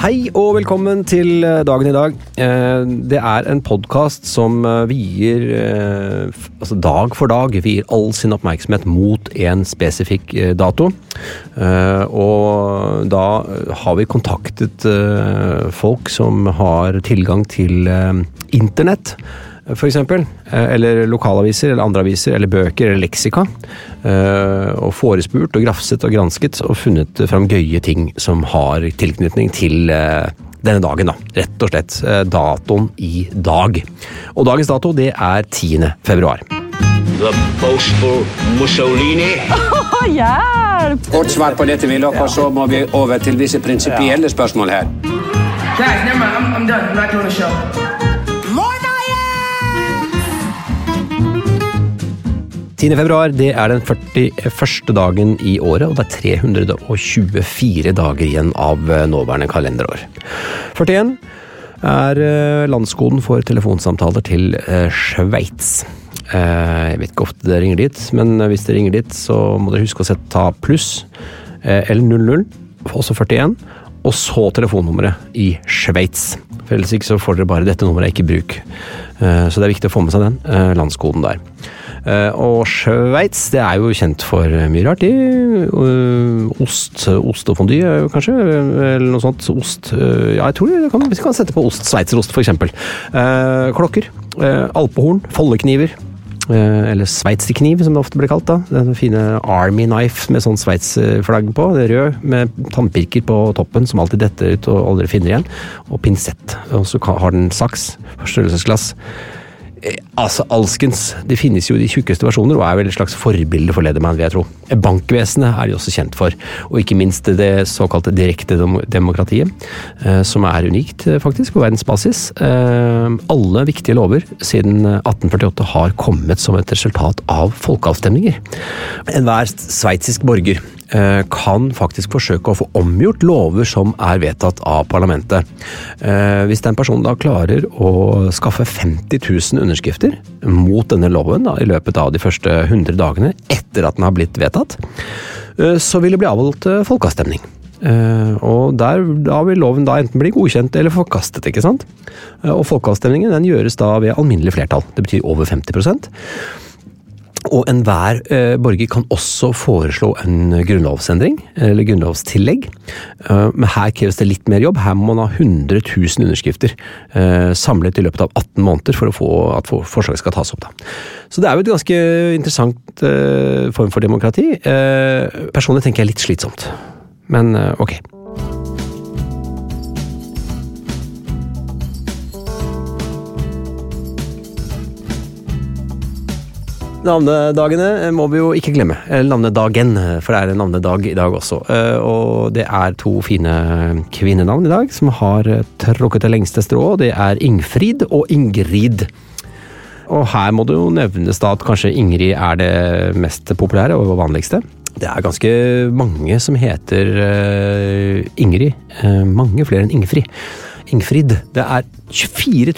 Hei og velkommen til eh, dagen i dag. Eh, Det er en podkast som eh, vier altså dag for dag vier all sin oppmerksomhet mot en spesifikk dato. Og da har vi kontaktet folk som har tilgang til internett. For eksempel, eh, eller lokalaviser, eller andre aviser, eller bøker, eller leksika. eh, Og forespurt og grafset og gransket og funnet fram gøye ting som har tilknytning til eh, denne dagen, da. Rett og slett datoen i dag. Og dagens dato, det er 10. februar. The boastful Mussolini. Kort svar på dette, Willoch, og så må vi over til visse prinsipielle spørsmål her. Guys, never mind. I'm, I'm done. I'm not doing the show. 10. februar det er den 41. dagen i året, og det er 324 dager igjen av eh, nåværende kalenderår. 41 er eh, landskoden for telefonsamtaler til eh, Sveits. Jeg vet ikke ofte det ringer dit, men hvis det ringer dit, så må dere huske å ta pluss eh, L00, også 41, og så telefonnummeret i Sveits. For ellers ikke så får dere bare dette nummeret ikke i bruk. Så det er viktig å få med seg den landskoden der. Eh, Og Sveits det er jo kjent for mye rart. De, eh, ost, ost og fondy, eh, kanskje? Eller noe sånt. Ost eh, Ja, jeg tror vi kan, vi kan sette på ost. Sveitserost. Eh, klokker. eh, alpehorn. Foldekniver. Eh, eller sveitserkniv, som det ofte blir kalt. da. Den fine Army knife med sånn sveitsflagg på. Det rød, med tannpirker på toppen, som alltid detter ut og aldri finner igjen. Og pinsett. Og så har den saks. Forstørrelsesglass. Eh, Altså, alskens. Det finnes jo de tjukkeste versjoner, og er vel et slags forbilde for Leatherman, vil jeg tro. Bankvesenet er de også kjent for, og ikke minst det såkalte direkte demokratiet, eh, som er unikt, eh, faktisk, på verdensbasis. Alle viktige lover siden eh, 1848 har kommet som et resultat av folkeavstemninger. Enhver sveitsisk borger kan faktisk forsøke å få omgjort lover som er vedtatt av parlamentet. Eh, Hvis den personen da klarer å skaffe 50 000 underskrifter mot denne loven da, i løpet av de første 100 dagene etter at den har blitt vedtatt, eh, så vil det bli avholdt eh, folkeavstemning. Uh, og der, Da vil loven da enten bli godkjent eller forkastet. ikke sant? Uh, og Folkeavstemningen den gjøres da ved alminnelig flertall. Det betyr over 50 og enhver eh, borger kan også foreslå en grunnlovsendring, eller grunnlovstillegg. Eh, men her kreves det litt mer jobb. Her må man ha 100 000 underskrifter eh, samlet i løpet av 18 måneder for få at for- forslaget skal tas opp. Da. Så det er jo et ganske interessant eh, form for demokrati. Eh, personlig tenker jeg litt slitsomt. Men eh, ok. Navnedagene må vi jo ikke glemme. Navnedagen, for det er navnedag i dag også. Eh, Og det er to fine kvinnenavn i dag som har tråkket det lengste strået. Det er Ingfrid og Ingrid. Og her må det jo nevnes da at kanskje Ingrid er det mest populære og vanligste. Det er ganske mange som heter Ingrid. Mange flere enn Ingfrid. Ingfrid. Det er 24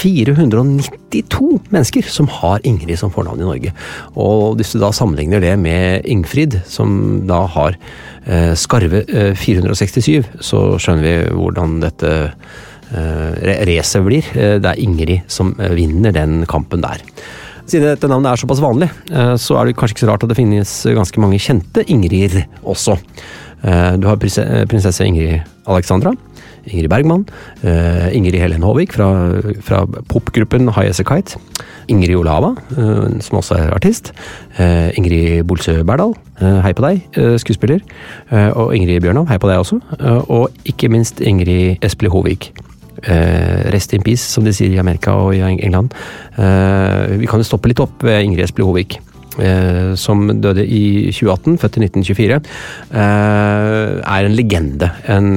492 mennesker som har Ingrid som fornavn i Norge. Og hvis du da sammenligner det med Ingfrid, som da har eh, skarve 467, så skjønner vi hvordan dette racet blir. Det er Ingrid som vinner den kampen der. Siden dette navnet er såpass vanlig, eh, så er det kanskje ikke så rart at det finnes ganske mange kjente Ingrider også. Eh, du har eh, prinsesse Ingrid Alexandra. Ingrid Bergman. Ingrid Helen Håvik fra, fra popgruppen High As A Kite. Ingrid Olava, som også er artist. Ingrid Bolsø Berdal, hei på deg, skuespiller. Og Ingrid Bjørnov, hei på deg også. Og ikke minst Ingrid Espelid Håvik, Uh, rest in peace, som de sier i Amerika og i England. Uh, vi kan jo stoppe litt opp ved Ingrid Espelid Håvik. Uh, som døde i 2018, født i 1924. er en legende. En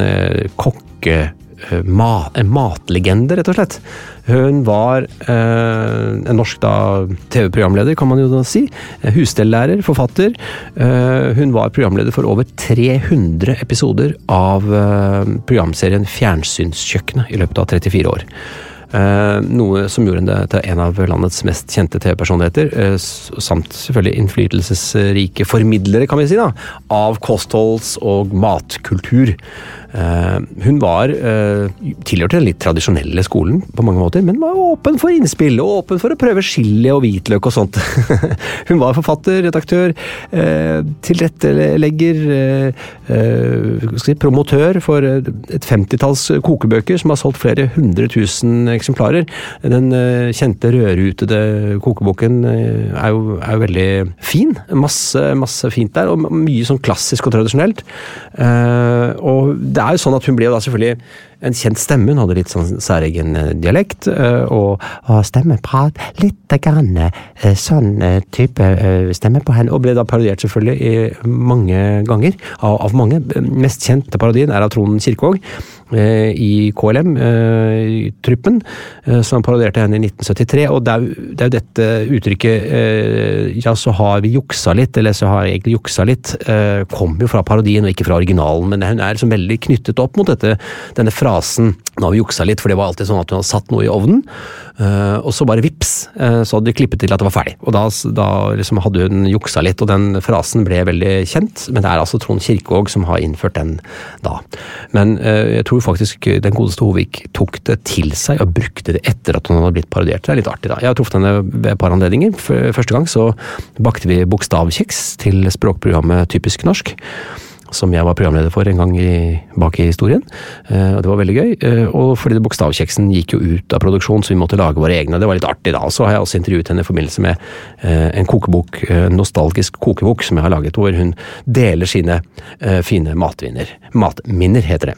kokke Eh, ma en matlegende, rett og slett. Hun var eh, en norsk TV-programleder, kan man jo da si. Eh, husstellærer, forfatter. Eh, hun var programleder for over 300 episoder av eh, programserien Fjernsynskjøkkenet i løpet av 34 år. Uh, noe som gjorde henne til en av landets mest kjente TV-personligheter, samt selvfølgelig innflytelsesrike formidlere, kan vi si, da, av kostholds- og matkultur. Uh, hun var tilhørte den litt tradisjonelle skolen på mange måter, men var åpen for innspill, og åpen for å prøve chili og hvitløk og sånt. hun var forfatter, redaktør, tilrettelegger, si, promotør for et femtitalls kokebøker som har solgt flere hundre tusen eksemplarer. Den kjente rødrutede kokeboken er, jo, er, jo, veldig fin. Masse, masse fint der, og mye sånn klassisk og tradisjonelt. Og det er jo sånn at hun ble jo da selvfølgelig en kjent stemme. Hun hadde litt sånn særegen dialekt, og, og stemmeprat. Litt grann sånn type stemme på henne, og ble da parodiert selvfølgelig i mange ganger av, av mange. Mest kjente parodien er av Trond Kirkevåg i KLM-truppen, Eh, som parodierte henne i 1973. Og det er, det er jo dette uttrykket eh, ja, så har vi juksa litt, eller så har jeg egentlig juksa litt, eh, kommer jo fra parodien og ikke fra originalen. Men hun er liksom veldig knyttet opp mot dette, denne frasen 'nå har vi juksa litt', for det var alltid sånn at hun hadde satt noe i ovnen, og så bare vips, så hadde de klippet til at det var ferdig. Og da, da liksom hadde hun juksa litt, og den frasen ble veldig kjent. Men det er altså Trond Kirkevåg som har innført den da. Men jeg tror faktisk den godeste Hovik tok det til seg og brukte det etter at hun hadde blitt parodiert. Det er litt artig, da. Jeg har truffet henne ved et par anledninger. Første gang så bakte vi bokstavkjeks til språkprogrammet Typisk norsk som jeg var programleder for en gang i, bak i historien. Eh, og Det var veldig gøy. Eh, og fordi bokstavkjeksen gikk jo ut av produksjon, så vi måtte lage våre egne. Det var litt artig da. Så har jeg også intervjuet henne i forbindelse med eh, en kokebok, en nostalgisk kokebok som jeg har laget, hvor hun deler sine fine matvinner. Matminner, heter det.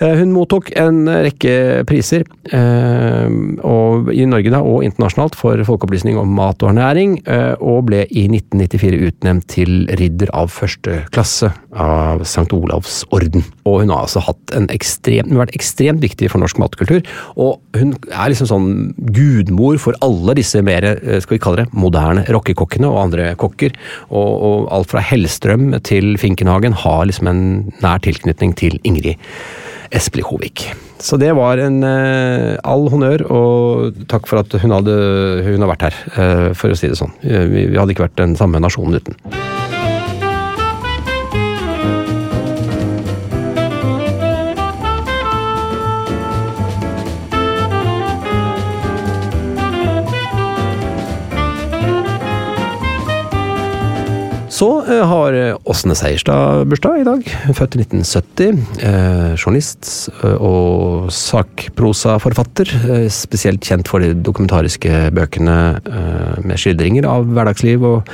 Eh, hun mottok en rekke priser, eh, i Norge da, og internasjonalt, for folkeopplysning om mat og ernæring, eh, og ble i 1994 utnevnt til ridder av første klasse av St. Olavs orden. Og hun har altså hatt en ekstrem, hun har vært ekstremt viktig for norsk matkultur, og hun er liksom sånn gudmor for alle disse mer, skal vi kalle det, moderne rockekokkene og andre kokker. Og, og alt fra Hellstrøm til Finkenhagen har liksom en nær tilknytning til Ingrid. Espelid Hovik. Så det var en uh, all honnør, og takk for at hun, hadde, hun har vært her, uh, for å si det sånn. Uh, vi, vi hadde ikke vært den samme nasjonen uten. Så eh, har eh, Åsne Seierstad bursdag i dag. Født i 1970. Eh, journalist eh, og sakprosaforfatter. Eh, spesielt kjent for de dokumentariske bøkene eh, med skildringer av hverdagsliv og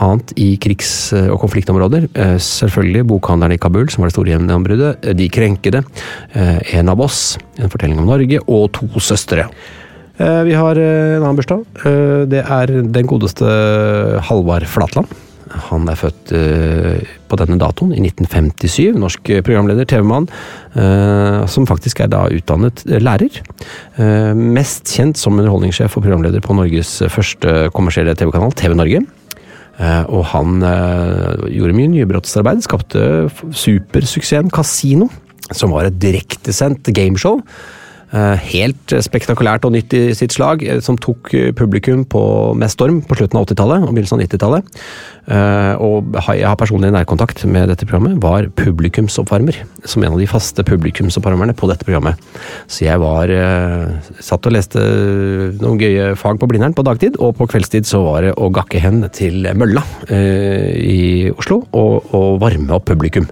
annet i krigs- og konfliktområder. Selvfølgelig bokhandleren i Kabul, som var det store gjennombruddet. De krenkede. En av oss, en fortelling om Norge, og to søstre. Vi har en annen bursdag. Det er den godeste Halvard Flatland. Han er født uh, på denne datoen, i 1957. Norsk programleder, TV-mann, uh, som faktisk er da utdannet lærer. Mest kjent som underholdningssjef og programleder på Norges første kommersielle TV-kanal, TV Norge. Eh, og han eh, gjorde mye nybrottsarbeid, skapte supersuksessen Casino, som var et direktesendt gameshow. Eh, Helt spektakulært og nytt i sitt slag, eh, som tok eh, publikum på, med storm på slutten av 80-tallet og begynnelsen av 90-tallet. Eh, Og jeg har personlig nærkontakt med dette programmet, var publikumsoppvarmer. Som en av de faste publikumsoppvarmerne på dette programmet. Så jeg var satt og leste noen gøye fag på Blindern på dagtid, og på kveldstid så var det å gakke hen til mølla i Oslo og, og varme opp publikum.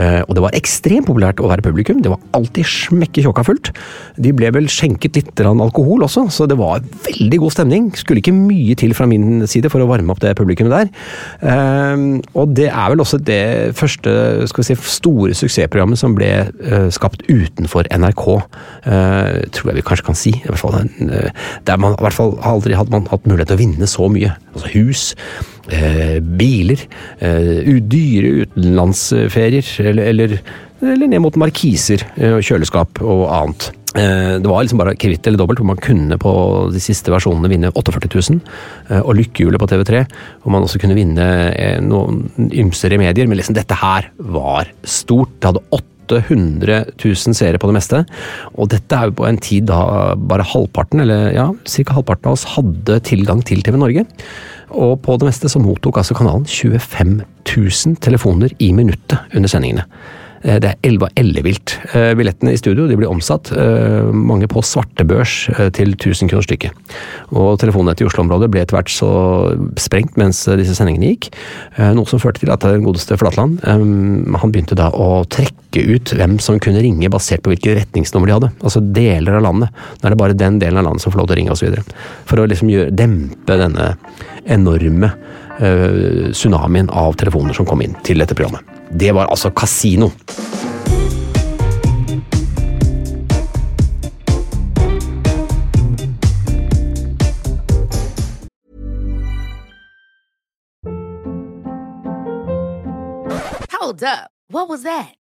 Eh, og det var ekstremt populært å være publikum. Det var alltid smekke tjåka fullt. De ble vel skjenket litt alkohol også, så det var veldig god stemning. Skulle ikke mye til fra min side for å varme opp det publikummet der. Eh, og det er vel også det første skal vi si, store suksessprogrammet som ble eh, skapt utenfor NRK. Tror jeg vi kanskje kan si. I hvert fall, der man i hvert fall aldri hadde man hatt mulighet til å vinne så mye. Altså hus, eh, biler, eh, dyre utenlandsferier, eller, eller, eller ned mot markiser, eh, kjøleskap og annet. Eh, Det var liksom bare kvitt eller dobbelt, hvor man kunne på de siste versjonene vinne 48 000. eh, Og Lykkehjulet på TV3, hvor man også kunne vinne noen ymse remedier. Men liksom dette her var stort. Det hadde 800 000 seere på det meste. Og dette er jo på en tid da bare halvparten, eller ja, ca. halvparten av oss hadde tilgang til TV Norge. Og på det meste så mottok altså kanalen 25 000 telefoner i minuttet under sendingene. Eh, Det er var ellevilt. Eh, Billettene i studio de blir omsatt, eh, mange på svartebørs, til 1000 kroner stykket. Og telefonnettet i Oslo-området ble etter hvert så sprengt mens disse sendingene gikk. Noe som førte til at den godeste Flatland han begynte da å trekke ut hvem som kunne ringe basert på hvilket retningsnummer de hadde. Altså deler av landet. Da er det bare den delen av landet som får lov til å ringe osv. For å liksom gjøre, dempe denne enorme tsunamien av telefoner som kom inn til dette programmet. Det var altså kasino. Hold up. What was that?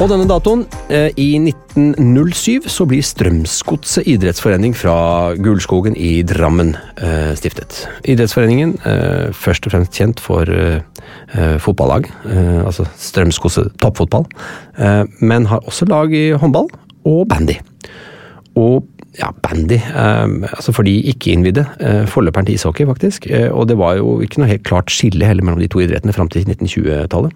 På denne datoen, eh, i 1907, så blir Strømsgodset idrettsforening fra Gulskogen i Drammen eh, stiftet. Idrettsforeningen, eh, først og fremst kjent for fotballag, altså Strømsgodset toppfotball, men har også lag i håndball og bandy. Og ja, bandy, eh, altså for de ikke-innvidde, eh, forløperen til ishockey faktisk, eh, og det var jo ikke noe helt klart skille heller mellom de to idrettene fram til 1920-tallet.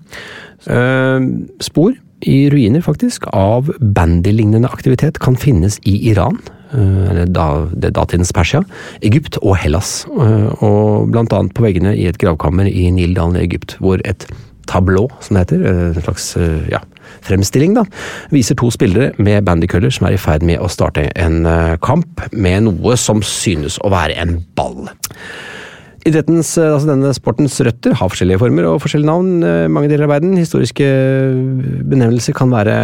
Eh, spor i ruiner faktisk av bandylignende aktivitet kan finnes i Iran, eh, eller da, det datidens Persia, Egypt og Hellas, og blant annet på veggene i et gravkammer i Nildalen i Egypt, hvor et tablå, som det heter, en slags ja, fremstilling, da, viser to spillere med bandykøller som er i ferd med å starte en eh, kamp med noe som synes å være en ball. Idrettens, eh, altså denne sportens røtter har forskjellige former og forskjellige navn eh, mange deler av verden. Historiske benevnelser kan være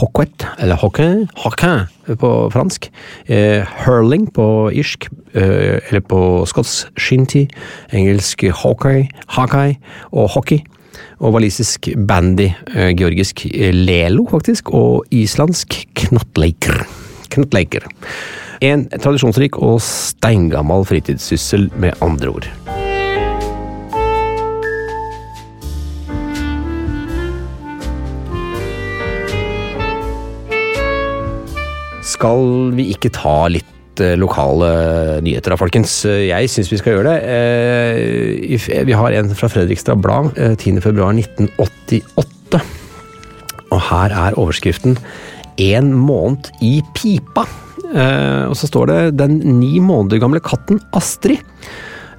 hockey, eller hockey, hockey på fransk, eh, hurling på irsk, eh, eller på skotsk shinty, engelsk hockey, hockey og hockey. Og walisisk bandy, eh, georgisk eh, lelo faktisk, og islandsk knattleiker. Knattleiker. En tradisjonsrik og steingammal fritidssyssel, med andre ord. Skal vi ikke ta litt eh, lokale nyheter da, folkens. Jeg syns vi skal gjøre det. Eh, Vi har en fra Fredrikstad Blad, eh, 10. februar 1988. Og her er overskriften 'En måned i pipa'. Eh, og så står det 'Den ni måneder gamle katten Astrid'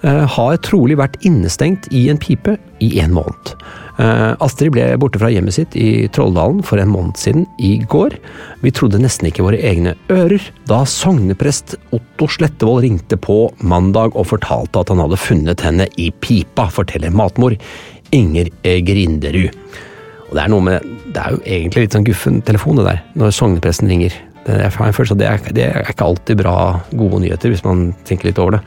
eh, har trolig vært innestengt i en pipe i en måned. Eh, Astrid ble borte fra hjemmet sitt i Trolldalen for en måned siden, i går. Vi trodde nesten ikke våre egne ører da sogneprest Otto Slettevold ringte på mandag og fortalte at han hadde funnet henne i pipa, forteller matmor Inger eh, Grinderud. Og det er noe med Det er jo egentlig litt sånn guffen telefon, det der, når sognepresten ringer. Jeg har en følelse at det det er ikke alltid bra, gode nyheter, hvis man tenker litt over det.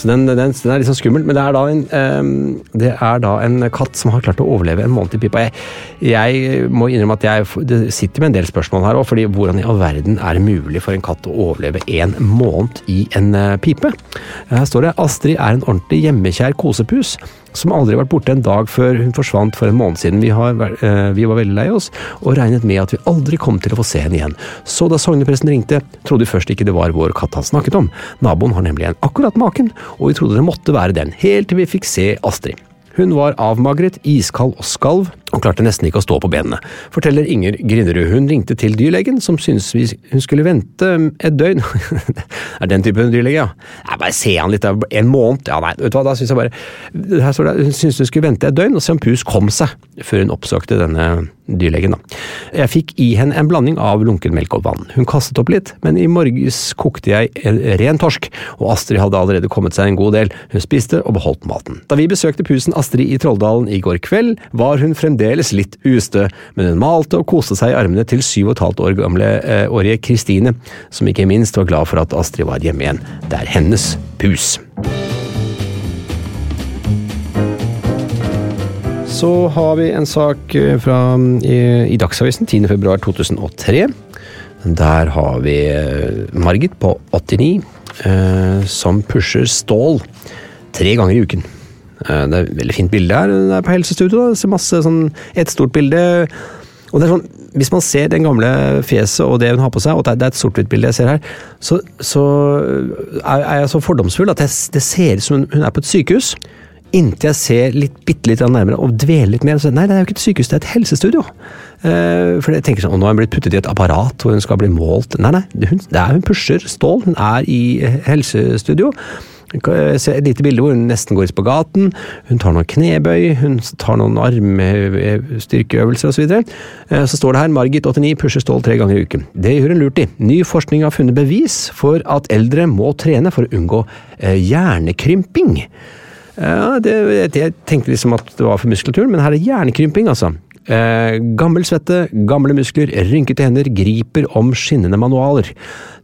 Så den, den, den er litt sånn skummel, men det er, en, um, det er da en katt som har klart å overleve en måned i pipa. Jeg, jeg må innrømme at jeg sitter med en del spørsmål her òg, fordi hvordan i all verden er det mulig for en katt å overleve en måned i en eh, pipe? Her står det Astrid er en ordentlig hjemmekjær kosepus som aldri vært borte en dag før hun forsvant for en måned siden. Vi, har, eh, vi var veldig lei oss, og regnet med at vi aldri kom til å få se henne igjen. Så da sognepresten ringte, trodde vi først ikke det var vår katt han snakket om. Naboen har nemlig en akkurat maken, og vi trodde det måtte være den, helt til vi fikk se Astrid. Hun var avmagret, iskald og skalv, og klarte nesten ikke å stå på benene, forteller Inger Grinderud. Hun ringte til dyrlegen, som syntes hun skulle vente et døgn. er den type dyrlege, ja? Nei, bare se han litt, en måned, ja nei, vet du hva, da syns jeg bare Her står det, hun syntes hun skulle vente et døgn og se om pus kom seg, før hun oppsøkte denne dyrlegen. Jeg fikk i henne en blanding av lunken melk og vann. Hun kastet opp litt, men i morges kokte jeg en ren torsk, og Astrid hadde allerede kommet seg en god del. Hun spiste og beholdt maten. Da vi besøkte pusen Astrid i Trolldalen i går kveld, var hun fremdeles litt ustø, men hun malte og koste seg i armene til syv og et halvt år gamle eh, årige Kristine, som ikke minst var glad for at Astrid var hjemme igjen. Det er hennes pus. Så har vi en sak eh, fra, i, i Dagsavisen 10. februar 2003. Der har vi eh, Margit på 89 eh, som pusher stål tre ganger i uken. Eh, det er et veldig fint bilde her. Det er på helsestudio. da. Ser masse sånn Et stort bilde. Og det er sånn, Hvis man ser den gamle fjeset og det hun har på seg, og det er- et sort-hvitt-bilde jeg ser her, så, så er jeg så fordomsfull at jeg, det ser ut som hun, er på et sykehus. Inntil jeg ser litt, bitte litt nærmere og dveler litt mer. Så, nei, det er jo ikke et sykehus, det er et helsestudio. Eh, for jeg tenker sånn, og Nå har hun blitt puttet i et apparat hvor hun skal bli målt. Nei, nei, det er, hun pusher stål. Hun er i eh, helsestudio. Jeg ser et lite bilde hvor hun nesten går i spagaten. Hun tar noen knebøy, hun tar noen armstyrkeøvelser osv. Så. Eh, så står det her Margit 89 pusher stål tre ganger i uken. Det gjør hun lurt i. Ny forskning har funnet bevis for at eldre må trene for å unngå eh, hjernekrymping. Ja, det, jeg tenkte liksom at det var for muskelturen, men her er hjernekrymping, altså. Eh, gammel svette, gamle muskler, rynkete hender griper om skinnende manualer.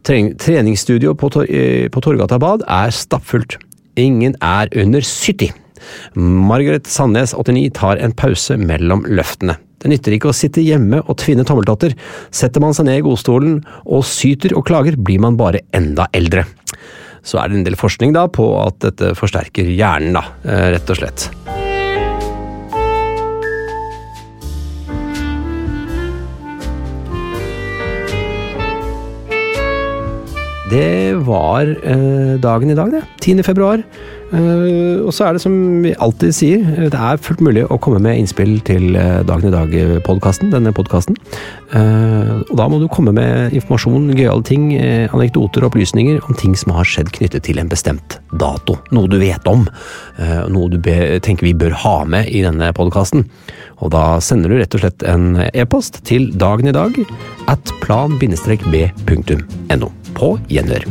Tren treningsstudio på, Tor eh, på Torgata bad er stappfullt. Ingen er under 70. Margaret Sandnes, 89, tar en pause mellom løftene. Det nytter ikke å sitte hjemme og tvinne tommeltotter. Setter man seg ned i godstolen og syter og klager, blir man bare enda eldre. Så er det en del forskning da på at dette forsterker hjernen, da, eh, rett og slett. Det var eh, dagen i dag, det. 10. februar. Eh, og så er det som vi alltid sier, eh, det er fullt mulig å komme med innspill til eh, Dagen i dag-podkasten, denne podkasten. Eh, og da må du komme med informasjon, gøyale ting, eh, anekdoter og opplysninger om ting som har skjedd knyttet til en bestemt dato. Noe du vet om. Noe du be, tenker vi bør ha med i denne podkasten. Og da sender du rett og slett en e-post til dagen i dag at plan-b.no. På gjenhør.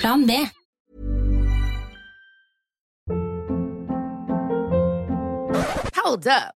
Plan B. Hold up.